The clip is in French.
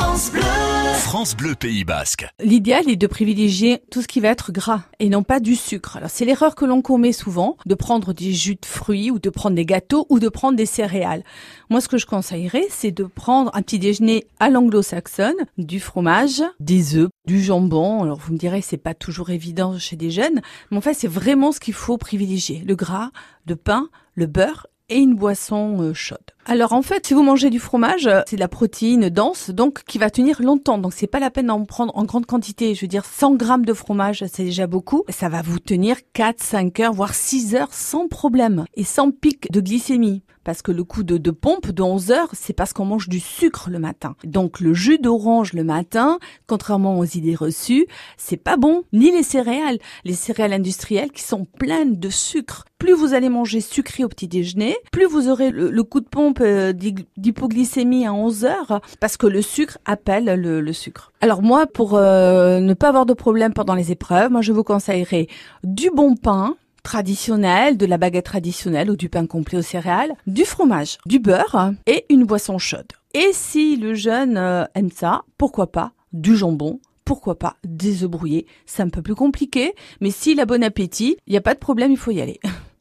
France Bleu. France Bleu Pays Basque. L'idéal est de privilégier tout ce qui va être gras et non pas du sucre. Alors c'est l'erreur que l'on commet souvent de prendre des jus de fruits ou de prendre des gâteaux ou de prendre des céréales. Moi ce que je conseillerais c'est de prendre un petit déjeuner à l'anglo-saxonne, du fromage, des œufs, du jambon. Alors vous me direz c'est pas toujours évident chez des jeunes, mais en fait c'est vraiment ce qu'il faut privilégier. Le gras, le pain, le beurre et une boisson euh, chaude. Alors en fait, si vous mangez du fromage, euh, c'est de la protéine dense, donc qui va tenir longtemps. Donc c'est pas la peine d'en prendre en grande quantité. Je veux dire, 100 grammes de fromage, c'est déjà beaucoup. Ça va vous tenir 4, 5 heures, voire 6 heures sans problème et sans pic de glycémie. Parce que le coup de, pompe de 11 heures, c'est parce qu'on mange du sucre le matin. Donc le jus d'orange le matin, contrairement aux idées reçues, c'est pas bon. Ni les céréales. Les céréales industrielles qui sont pleines de sucre. Plus vous allez manger sucré au petit déjeuner, plus vous aurez le coup de pompe euh, d'hypoglycémie à 11 heures parce que le sucre appelle le, sucre. Alors moi, pour euh, ne pas avoir de problème pendant les épreuves, moi je vous conseillerais du bon pain, traditionnel, de la baguette traditionnelle ou du pain complet aux céréales, du fromage, du beurre et une boisson chaude. Et si le jeune euh, aime ça, pourquoi pas du jambon, pourquoi pas des œufs brouillés. C'est un peu plus compliqué, mais s'il a bon appétit, il n'y a pas de problème, il faut y aller.